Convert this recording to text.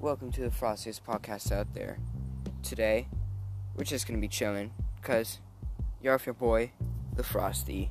welcome to the Frostiest podcast out there. Today, we're just gonna be chilling, cause you're off your boy, the Frosty.